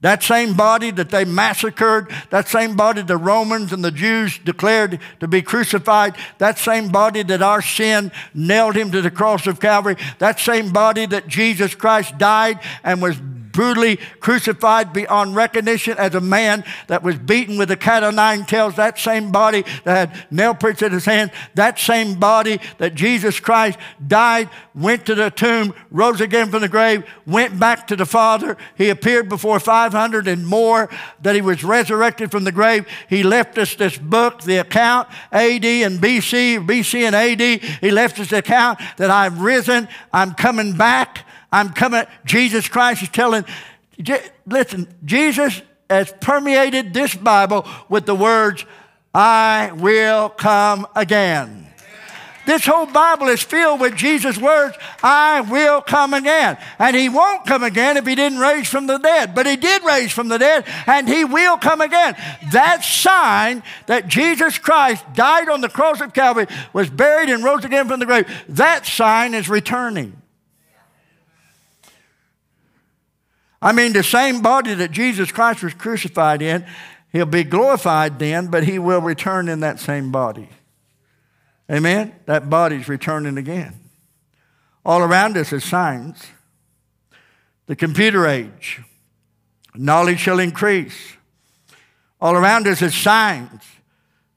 That same body that they massacred, that same body the Romans and the Jews declared to be crucified, that same body that our sin nailed him to the cross of Calvary, that same body that Jesus Christ died and was brutally crucified beyond recognition as a man that was beaten with a cat o' nine tails. That same body that had nail prints in his hand, that same body that Jesus Christ died, went to the tomb, rose again from the grave, went back to the Father. He appeared before 500 and more, that he was resurrected from the grave. He left us this book, the account, AD and BC, BC and AD. He left us the account that I've risen, I'm coming back. I'm coming. Jesus Christ is telling, listen, Jesus has permeated this Bible with the words, I will come again. This whole Bible is filled with Jesus' words, I will come again. And he won't come again if he didn't raise from the dead. But he did raise from the dead, and he will come again. That sign that Jesus Christ died on the cross of Calvary, was buried, and rose again from the grave, that sign is returning. I mean, the same body that Jesus Christ was crucified in, he'll be glorified then, but he will return in that same body. Amen? That body's returning again. All around us is signs. The computer age, knowledge shall increase. All around us is signs.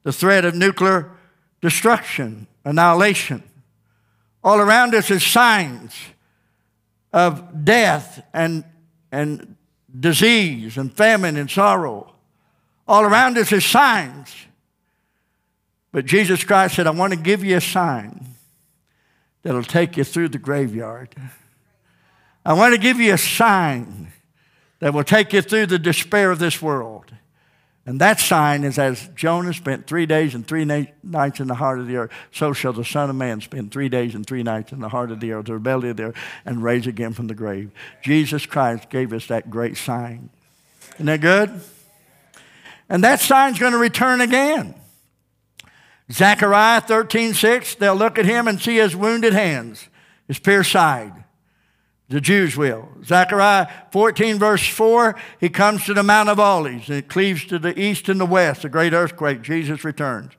The threat of nuclear destruction, annihilation. All around us is signs of death and and disease and famine and sorrow. All around us is signs. But Jesus Christ said, I want to give you a sign that'll take you through the graveyard. I want to give you a sign that will take you through the despair of this world. And that sign is as Jonah spent three days and three na- nights in the heart of the earth, so shall the Son of Man spend three days and three nights in the heart of the earth, the belly of the earth, and rise again from the grave. Jesus Christ gave us that great sign. Isn't that good? And that sign's going to return again. Zechariah 13, 6, they'll look at him and see his wounded hands, his pierced side. The Jews will. Zechariah 14, verse 4, he comes to the Mount of Olives and it cleaves to the east and the west, a great earthquake. Jesus returns.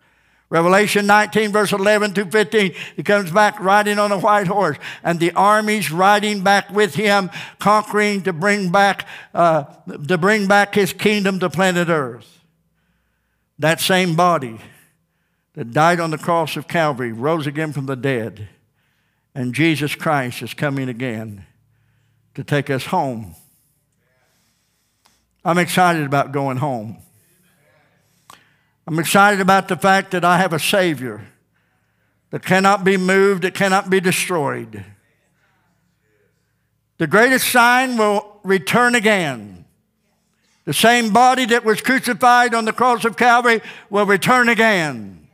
Revelation 19, verse 11 to 15, he comes back riding on a white horse, and the armies riding back with him, conquering to bring back, uh, to bring back his kingdom to planet Earth. That same body that died on the cross of Calvary rose again from the dead, and Jesus Christ is coming again to take us home. I'm excited about going home. I'm excited about the fact that I have a Savior that cannot be moved, that cannot be destroyed. The greatest sign will return again. The same body that was crucified on the cross of Calvary will return again.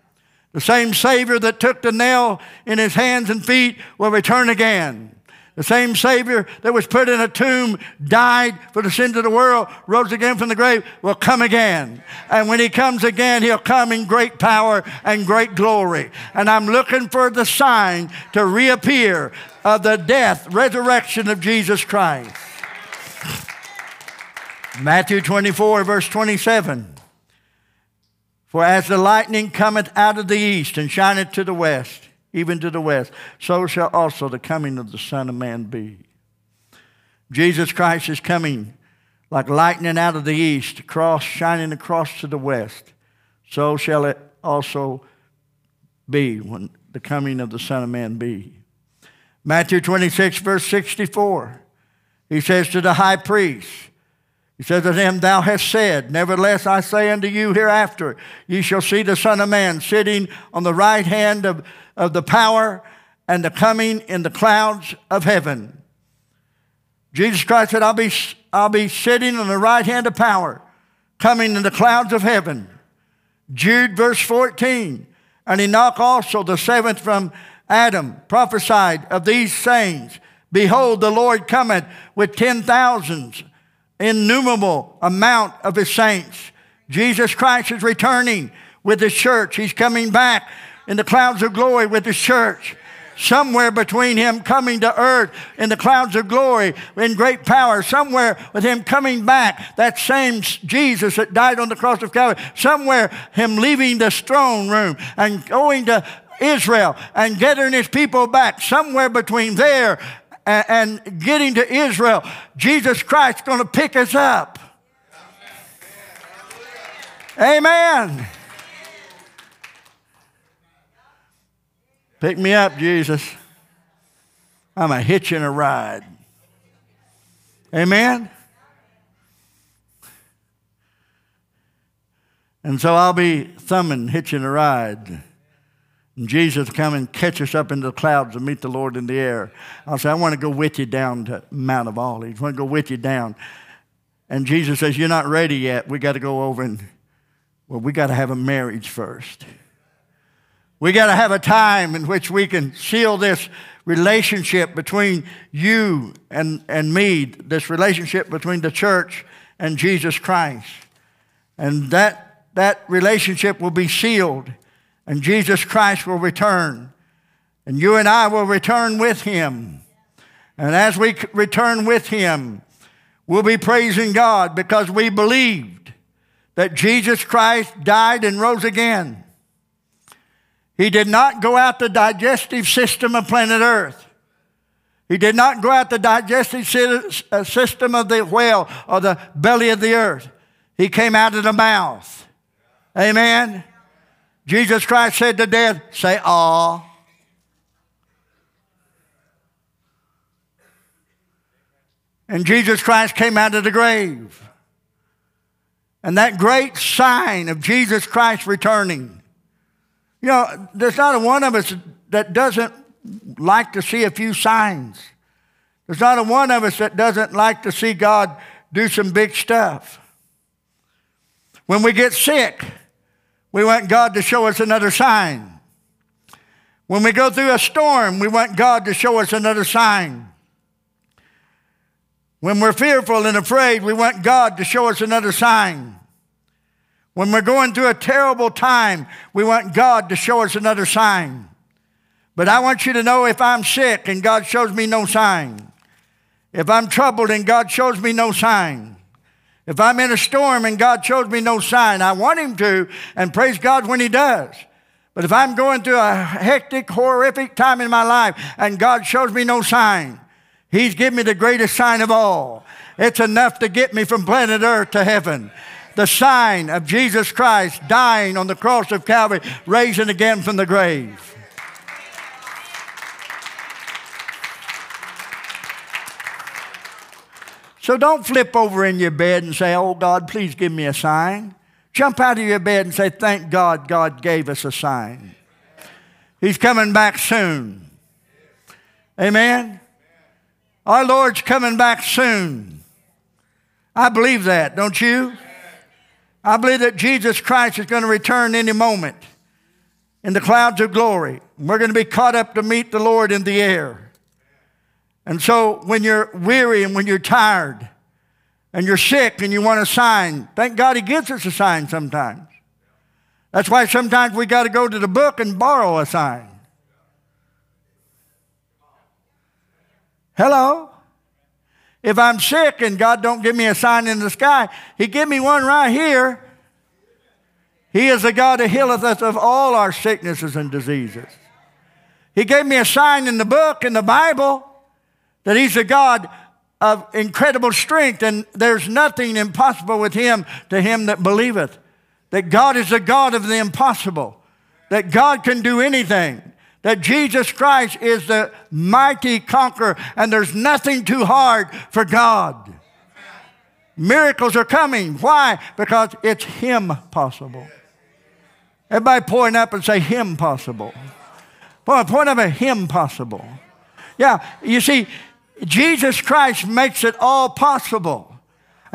The same Savior that took the nail in his hands and feet will return again. The same Savior that was put in a tomb, died for the sins of the world, rose again from the grave, will come again. And when He comes again, He'll come in great power and great glory. And I'm looking for the sign to reappear of the death, resurrection of Jesus Christ. Matthew 24, verse 27. For as the lightning cometh out of the east and shineth to the west, even to the west, so shall also the coming of the Son of Man be. Jesus Christ is coming like lightning out of the east, across, shining across to the west. So shall it also be when the coming of the Son of Man be. Matthew 26, verse 64, he says to the high priest, he says to him, Thou hast said, Nevertheless I say unto you hereafter, ye shall see the Son of Man sitting on the right hand of of the power and the coming in the clouds of heaven. Jesus Christ said, I'll be, I'll be sitting on the right hand of power, coming in the clouds of heaven. Jude, verse 14. And Enoch also, the seventh from Adam, prophesied of these sayings Behold, the Lord cometh with ten thousands, innumerable amount of his saints. Jesus Christ is returning with his church. He's coming back in the clouds of glory with his church. Somewhere between him coming to earth in the clouds of glory in great power, somewhere with him coming back, that same Jesus that died on the cross of Calvary, somewhere him leaving the throne room and going to Israel and gathering his people back, somewhere between there and, and getting to Israel, Jesus Christ is going to pick us up. Amen. Pick me up, Jesus. I'm a hitching a ride. Amen. And so I'll be thumbing, hitching a ride. And Jesus come and catch us up into the clouds and meet the Lord in the air. I'll say, I want to go with you down to Mount of Olives. I want to go with you down. And Jesus says, You're not ready yet. We got to go over and, well, we got to have a marriage first. We got to have a time in which we can seal this relationship between you and, and me, this relationship between the church and Jesus Christ. And that, that relationship will be sealed and Jesus Christ will return. And you and I will return with him. And as we return with him, we'll be praising God because we believed that Jesus Christ died and rose again. He did not go out the digestive system of planet Earth. He did not go out the digestive uh, system of the whale or the belly of the earth. He came out of the mouth. Amen. Jesus Christ said to death, Say, ah. And Jesus Christ came out of the grave. And that great sign of Jesus Christ returning. You know, there's not a one of us that doesn't like to see a few signs. There's not a one of us that doesn't like to see God do some big stuff. When we get sick, we want God to show us another sign. When we go through a storm, we want God to show us another sign. When we're fearful and afraid, we want God to show us another sign. When we're going through a terrible time, we want God to show us another sign. But I want you to know if I'm sick and God shows me no sign, if I'm troubled and God shows me no sign, if I'm in a storm and God shows me no sign, I want Him to, and praise God when He does. But if I'm going through a hectic, horrific time in my life and God shows me no sign, He's given me the greatest sign of all. It's enough to get me from planet Earth to heaven. The sign of Jesus Christ dying on the cross of Calvary, raising again from the grave. So don't flip over in your bed and say, Oh God, please give me a sign. Jump out of your bed and say, Thank God, God gave us a sign. He's coming back soon. Amen? Our Lord's coming back soon. I believe that, don't you? I believe that Jesus Christ is going to return any moment in the clouds of glory. We're going to be caught up to meet the Lord in the air. And so when you're weary and when you're tired and you're sick and you want a sign, thank God He gives us a sign sometimes. That's why sometimes we got to go to the book and borrow a sign. Hello? If I'm sick and God don't give me a sign in the sky, He give me one right here. He is the God that healeth us of all our sicknesses and diseases. He gave me a sign in the book, in the Bible that He's a God of incredible strength, and there's nothing impossible with Him to him that believeth. That God is a God of the impossible, that God can do anything, that Jesus Christ is the mighty conqueror, and there's nothing too hard for God. Miracles are coming. Why? Because it's Him possible. Everybody point up and say, Him possible. Point, point up a Him possible. Yeah, you see, Jesus Christ makes it all possible.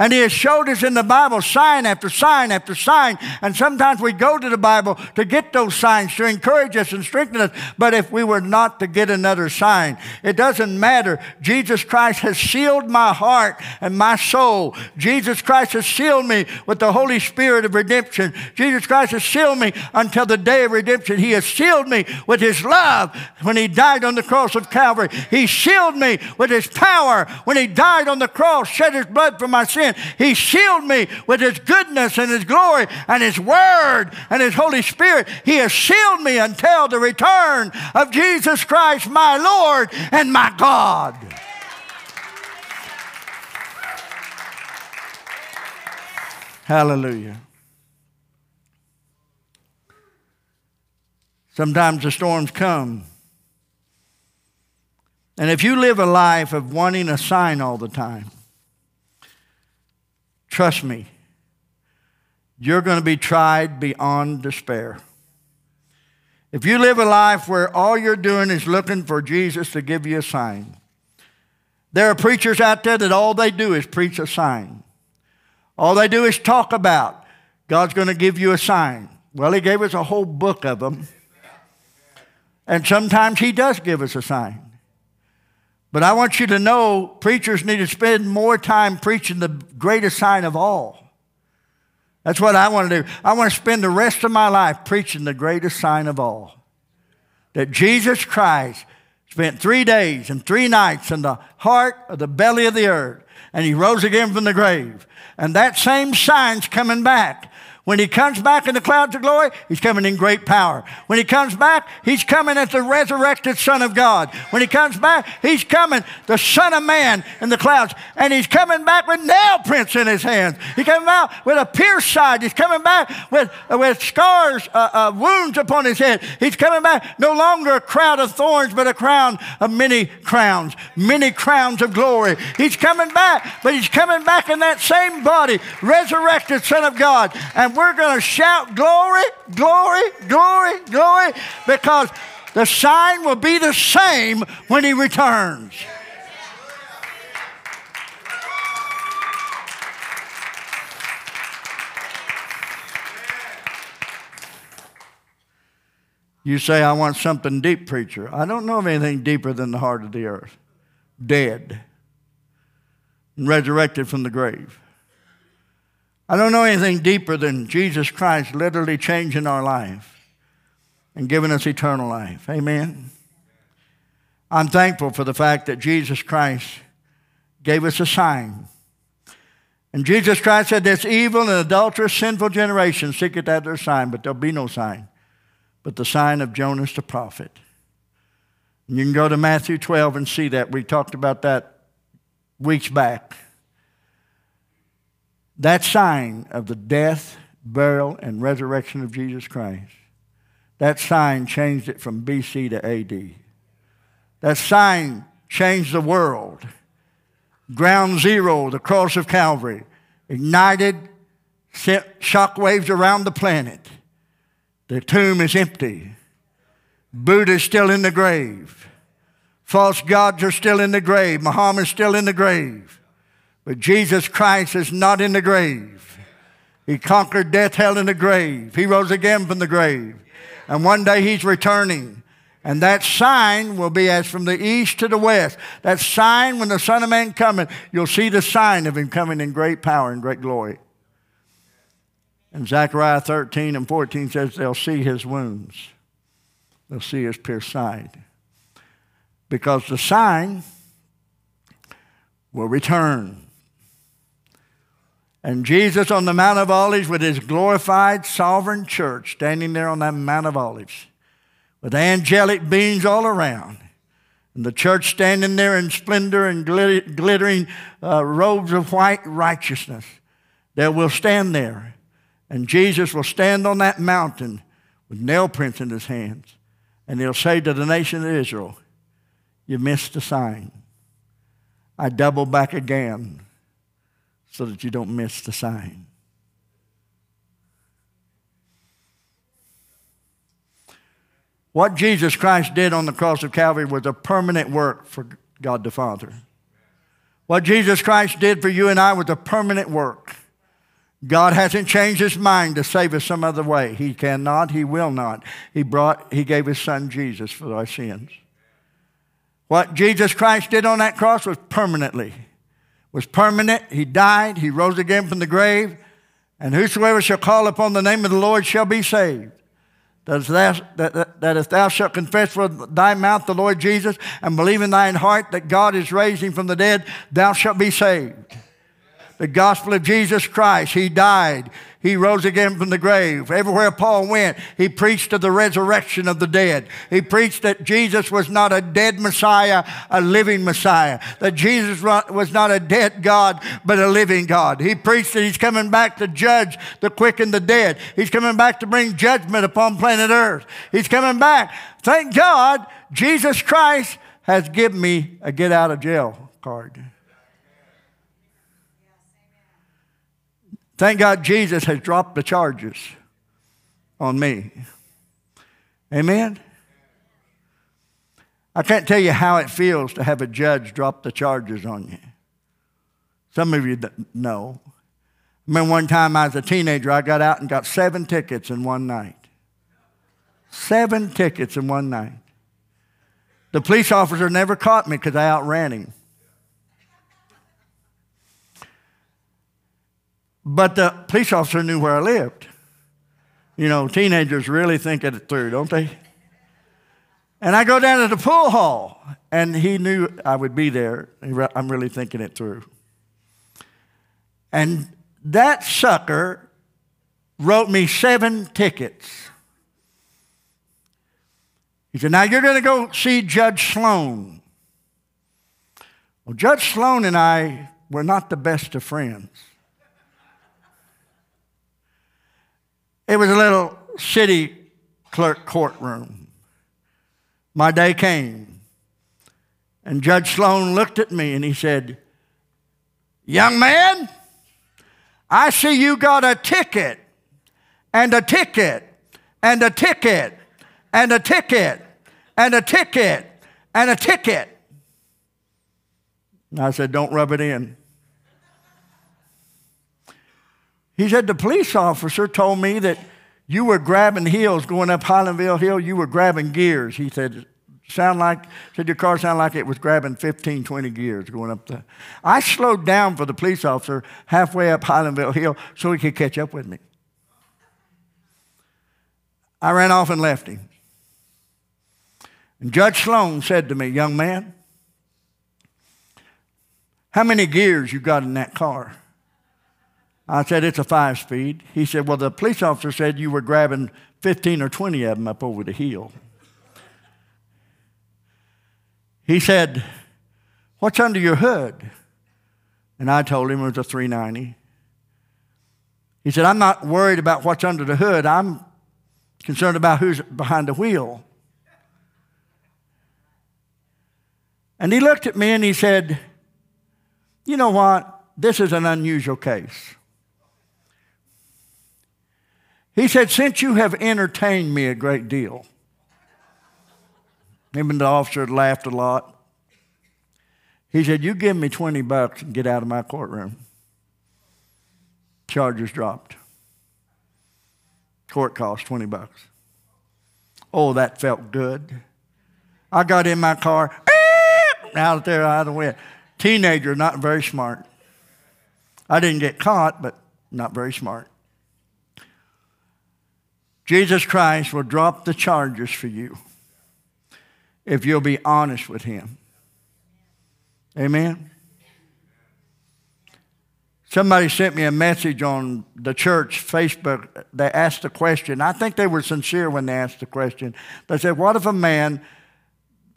And he has showed us in the Bible sign after sign after sign. And sometimes we go to the Bible to get those signs to encourage us and strengthen us. But if we were not to get another sign, it doesn't matter. Jesus Christ has sealed my heart and my soul. Jesus Christ has sealed me with the Holy Spirit of redemption. Jesus Christ has sealed me until the day of redemption. He has sealed me with his love when he died on the cross of Calvary. He sealed me with his power when he died on the cross, shed his blood for my sin. Sin. He sealed me with His goodness and His glory and His Word and His Holy Spirit. He has sealed me until the return of Jesus Christ, my Lord and my God. Hallelujah. Sometimes the storms come. And if you live a life of wanting a sign all the time, trust me, you're going to be tried beyond despair. If you live a life where all you're doing is looking for Jesus to give you a sign, there are preachers out there that all they do is preach a sign. All they do is talk about God's going to give you a sign. Well, He gave us a whole book of them. And sometimes He does give us a sign. But I want you to know preachers need to spend more time preaching the greatest sign of all. That's what I want to do. I want to spend the rest of my life preaching the greatest sign of all that Jesus Christ spent three days and three nights in the heart of the belly of the earth, and he rose again from the grave. And that same sign's coming back. When he comes back in the clouds of glory, he's coming in great power. When he comes back, he's coming as the resurrected Son of God. When he comes back, he's coming the Son of Man in the clouds. And he's coming back with nail prints in his hands. He's coming out with a pierced side. He's coming back with, with scars, uh, uh, wounds upon his head. He's coming back no longer a crown of thorns, but a crown of many crowns, many crowns of glory. He's coming back, but he's coming back in that same body, resurrected Son of God. And we're going to shout glory, glory, glory, glory, because the sign will be the same when he returns. You say, I want something deep, preacher. I don't know of anything deeper than the heart of the earth. Dead and resurrected from the grave. I don't know anything deeper than Jesus Christ literally changing our life and giving us eternal life. Amen. I'm thankful for the fact that Jesus Christ gave us a sign. And Jesus Christ said, This evil and adulterous, sinful generation seeketh after a sign, but there'll be no sign, but the sign of Jonas the prophet. And you can go to Matthew 12 and see that. We talked about that weeks back. That sign of the death, burial, and resurrection of Jesus Christ, that sign changed it from BC to AD. That sign changed the world. Ground zero, the cross of Calvary, ignited sent shockwaves around the planet. The tomb is empty. Buddha is still in the grave. False gods are still in the grave. Muhammad is still in the grave. But Jesus Christ is not in the grave. He conquered death, hell, and the grave. He rose again from the grave. And one day he's returning. And that sign will be as from the east to the west. That sign, when the Son of Man cometh, you'll see the sign of him coming in great power and great glory. And Zechariah 13 and 14 says they'll see his wounds. They'll see his pierced side. Because the sign will return. And Jesus on the Mount of Olives with his glorified sovereign church standing there on that Mount of Olives with angelic beings all around. And the church standing there in splendor and glittering uh, robes of white righteousness. They will stand there. And Jesus will stand on that mountain with nail prints in his hands. And he'll say to the nation of Israel, You missed the sign. I double back again so that you don't miss the sign. What Jesus Christ did on the cross of Calvary was a permanent work for God the Father. What Jesus Christ did for you and I was a permanent work. God hasn't changed his mind to save us some other way. He cannot, he will not. He brought he gave his son Jesus for our sins. What Jesus Christ did on that cross was permanently was permanent. He died, he rose again from the grave, and whosoever shall call upon the name of the Lord shall be saved. That, that, that, that if thou shalt confess with thy mouth the Lord Jesus and believe in thine heart that God is raising from the dead, thou shalt be saved. The gospel of Jesus Christ. He died. He rose again from the grave. Everywhere Paul went, he preached of the resurrection of the dead. He preached that Jesus was not a dead Messiah, a living Messiah. That Jesus was not a dead God, but a living God. He preached that he's coming back to judge the quick and the dead. He's coming back to bring judgment upon planet Earth. He's coming back. Thank God, Jesus Christ has given me a get out of jail card. Thank God Jesus has dropped the charges on me. Amen? I can't tell you how it feels to have a judge drop the charges on you. Some of you know. I remember one time I was a teenager, I got out and got seven tickets in one night. Seven tickets in one night. The police officer never caught me because I outran him. But the police officer knew where I lived. You know, teenagers really think it through, don't they? And I go down to the pool hall, and he knew I would be there. I'm really thinking it through. And that sucker wrote me seven tickets. He said, Now you're going to go see Judge Sloan. Well, Judge Sloan and I were not the best of friends. It was a little city clerk courtroom. My day came, and Judge Sloan looked at me and he said, Young man, I see you got a ticket, and a ticket, and a ticket, and a ticket, and a ticket, and a ticket. And I said, Don't rub it in. He said, The police officer told me that you were grabbing heels going up Highlandville Hill. You were grabbing gears. He said, sound like, said your car sounded like it was grabbing 15, 20 gears going up the. I slowed down for the police officer halfway up Highlandville Hill so he could catch up with me. I ran off and left him. And Judge Sloan said to me, Young man, how many gears you got in that car? I said, It's a five speed. He said, Well, the police officer said you were grabbing 15 or 20 of them up over the hill. He said, What's under your hood? And I told him it was a 390. He said, I'm not worried about what's under the hood. I'm concerned about who's behind the wheel. And he looked at me and he said, You know what? This is an unusual case. He said, Since you have entertained me a great deal, even the officer laughed a lot. He said, You give me 20 bucks and get out of my courtroom. Charges dropped. Court cost 20 bucks. Oh, that felt good. I got in my car, out there out of the way. Teenager, not very smart. I didn't get caught, but not very smart. Jesus Christ will drop the charges for you if you'll be honest with Him. Amen? Somebody sent me a message on the church Facebook. They asked a question. I think they were sincere when they asked the question. They said, What if a man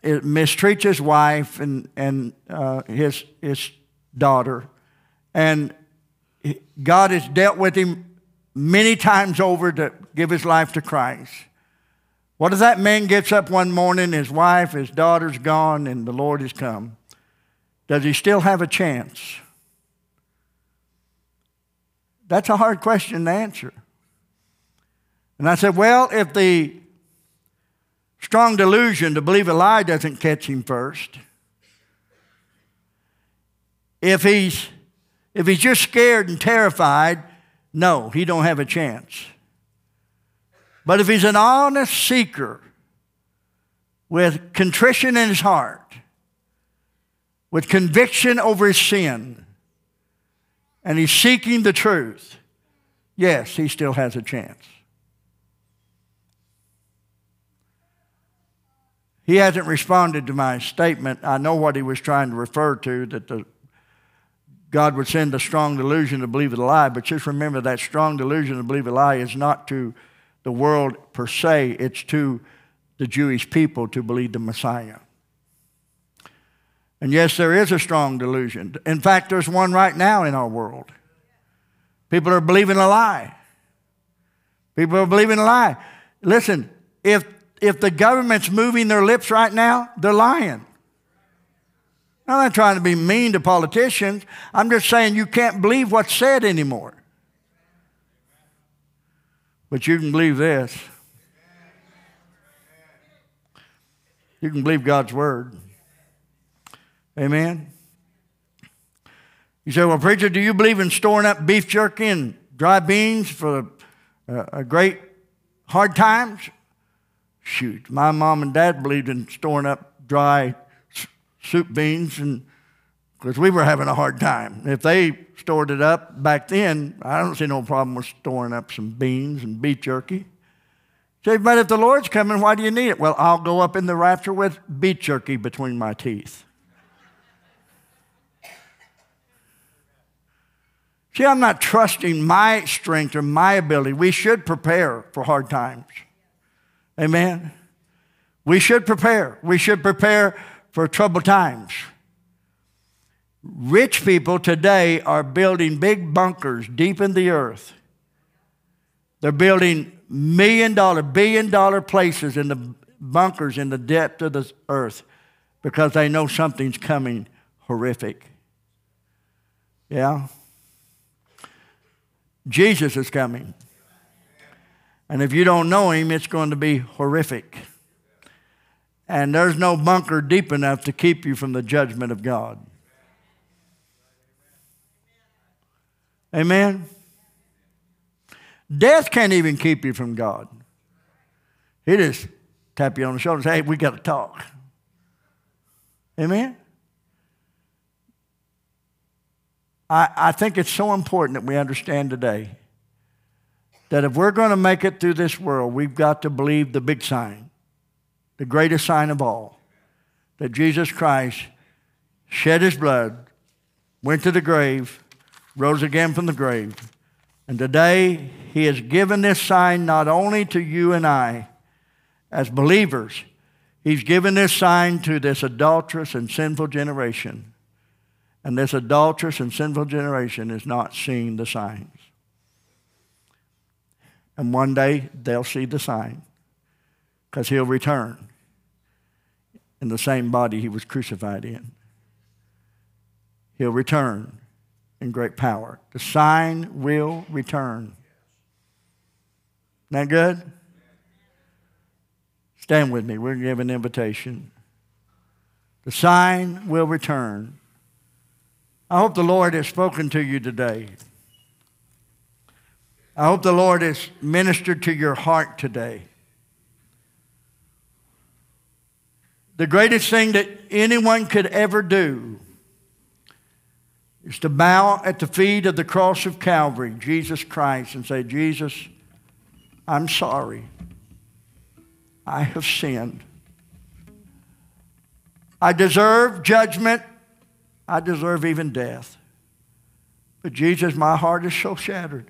mistreats his wife and, and uh, his, his daughter, and God has dealt with him many times over to give his life to Christ. What if that man gets up one morning, his wife, his daughter's gone, and the Lord has come? Does he still have a chance? That's a hard question to answer. And I said, well, if the strong delusion to believe a lie doesn't catch him first, if he's, if he's just scared and terrified, no, he don't have a chance. But if he's an honest seeker with contrition in his heart, with conviction over his sin, and he's seeking the truth, yes, he still has a chance. He hasn't responded to my statement. I know what he was trying to refer to that the God would send a strong delusion to believe a lie. But just remember that strong delusion to believe a lie is not to the world per se, it's to the Jewish people to believe the Messiah. And yes, there is a strong delusion. In fact, there's one right now in our world. People are believing a lie. People are believing a lie. Listen, if, if the government's moving their lips right now, they're lying. I'm not trying to be mean to politicians. I'm just saying you can't believe what's said anymore. But you can believe this. You can believe God's word. Amen. You say, well, preacher, do you believe in storing up beef jerky and dry beans for a, a great hard times? Shoot, my mom and dad believed in storing up dry soup beans and because we were having a hard time. If they stored it up back then, I don't see no problem with storing up some beans and beef jerky. Say, but if the Lord's coming, why do you need it? Well, I'll go up in the rapture with beef jerky between my teeth. See, I'm not trusting my strength or my ability. We should prepare for hard times. Amen. We should prepare. We should prepare for troubled times. Rich people today are building big bunkers deep in the earth. They're building million dollar, billion dollar places in the bunkers in the depth of the earth because they know something's coming horrific. Yeah? Jesus is coming. And if you don't know him, it's going to be horrific. And there's no bunker deep enough to keep you from the judgment of God. Amen? Death can't even keep you from God. He just tap you on the shoulder and say, hey, we got to talk. Amen? I, I think it's so important that we understand today that if we're going to make it through this world, we've got to believe the big sign, the greatest sign of all, that Jesus Christ shed his blood, went to the grave, rose again from the grave. And today, he has given this sign not only to you and I as believers, he's given this sign to this adulterous and sinful generation. And this adulterous and sinful generation is not seeing the signs. And one day they'll see the sign because he'll return in the same body he was crucified in. He'll return in great power. The sign will return. That good? Stand with me. We're give an invitation. The sign will return. I hope the Lord has spoken to you today. I hope the Lord has ministered to your heart today. The greatest thing that anyone could ever do is to bow at the feet of the cross of Calvary, Jesus Christ, and say, Jesus, I'm sorry. I have sinned. I deserve judgment I deserve even death. But Jesus, my heart is so shattered.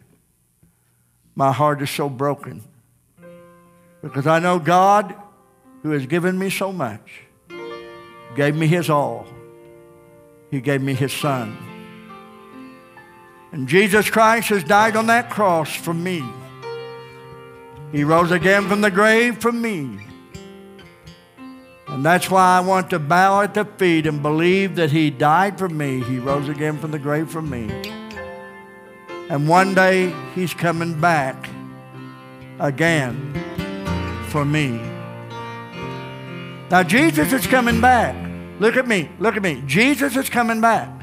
My heart is so broken. Because I know God, who has given me so much, gave me his all. He gave me his son. And Jesus Christ has died on that cross for me. He rose again from the grave for me. And that's why I want to bow at the feet and believe that He died for me. He rose again from the grave for me. And one day He's coming back again for me. Now, Jesus is coming back. Look at me. Look at me. Jesus is coming back.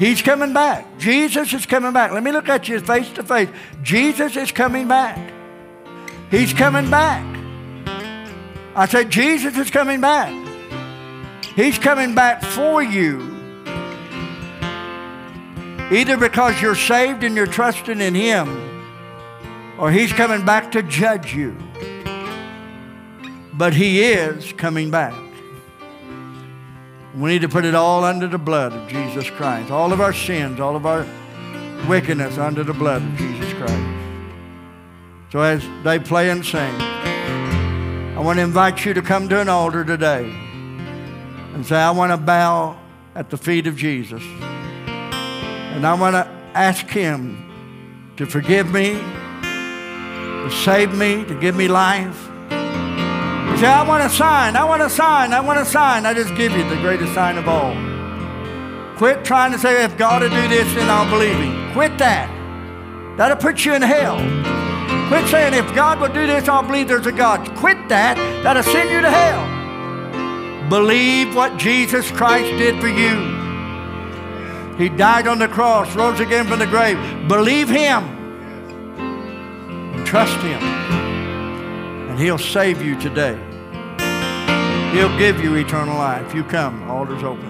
He's coming back. Jesus is coming back. Let me look at you face to face. Jesus is coming back. He's coming back. I said, Jesus is coming back. He's coming back for you. Either because you're saved and you're trusting in Him, or He's coming back to judge you. But He is coming back. We need to put it all under the blood of Jesus Christ. All of our sins, all of our wickedness under the blood of Jesus Christ. So as they play and sing, I want to invite you to come to an altar today and say, I want to bow at the feet of Jesus. And I want to ask Him to forgive me, to save me, to give me life. Say, I want a sign, I want a sign, I want a sign. I just give you the greatest sign of all. Quit trying to say, if God will do this, then I'll believe Him. Quit that. That'll put you in hell. Quit saying, if God will do this, I'll believe there's a God. Quit that. That'll send you to hell. Believe what Jesus Christ did for you. He died on the cross, rose again from the grave. Believe Him. Trust Him. And He'll save you today. He'll give you eternal life. You come, altar's open.